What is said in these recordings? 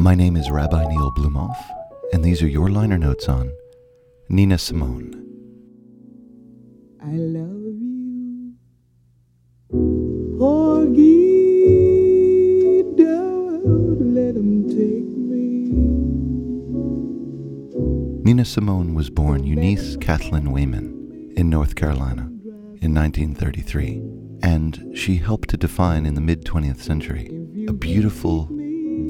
My name is Rabbi Neil Blumofe, and these are your liner notes on Nina Simone. I love you. Porgy, don't let 'em take me. Nina Simone was born Eunice Kathleen Waymon in North Carolina in 1933, and she helped to define in the mid 20th century a beautiful,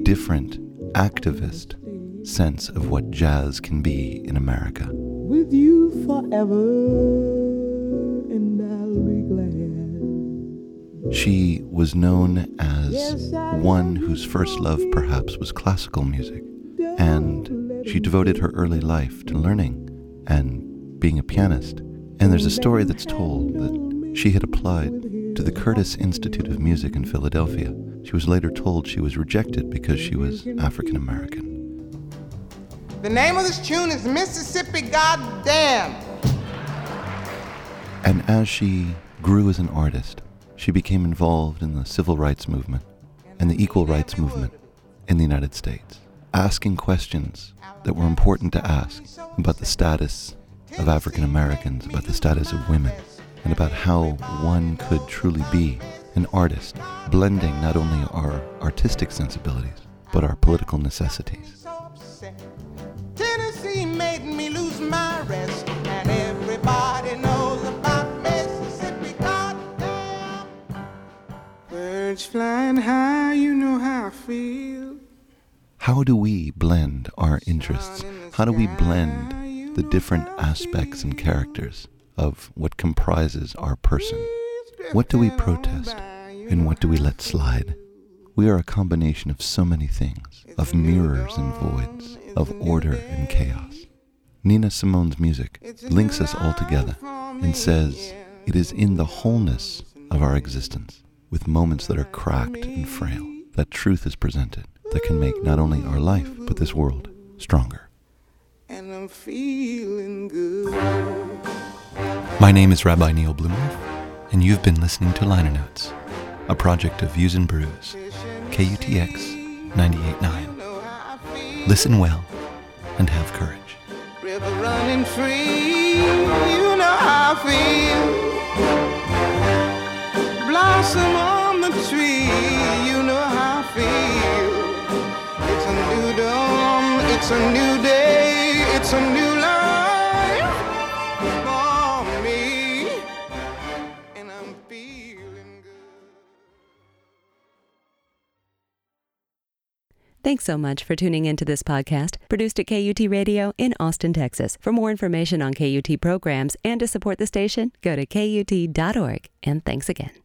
different, activist sense of what jazz can be in America. With you forever, and I'll be glad. She was known as one whose first love perhaps was classical music, and she devoted her early life to learning and being a pianist. And there's a story that's told that she had applied to the Curtis Institute of Music in Philadelphia. She was later told she was rejected because she was African American. The name of this tune is Mississippi Goddam. And as she grew as an artist, she became involved in the civil rights movement and the equal rights movement in the United States, asking questions that were important to ask about the status of African Americans, about the status of women, and about how one could truly be an artist, blending not only our artistic sensibilities, but our political necessities. Tennessee made me lose my rest, and everybody knows about Mississippi Birds flying high, you know how I feel. How do we blend our interests? How do we blend the different aspects and characters of what comprises our person? What do we protest and what do we let slide? We are a combination of so many things, of mirrors and voids, of order and chaos. Nina Simone's music links us all together and says it is in the wholeness of our existence, with moments that are cracked and frail, that truth is presented that can make not only our life, but this world stronger. And I'm feeling good. My name is Rabbi Neil Blumofe, and you've been listening to Liner Notes, a project of Views and Brews, KUTX 98.9. Listen well and have courage. River running free, you know how I feel. Blossom on the tree, you know how I feel. It's a new dawn, it's a new day, it's a new Thanks so much for tuning into this podcast, produced at KUT Radio in Austin, Texas. For more information on KUT programs and to support the station, go to KUT.org. And thanks again.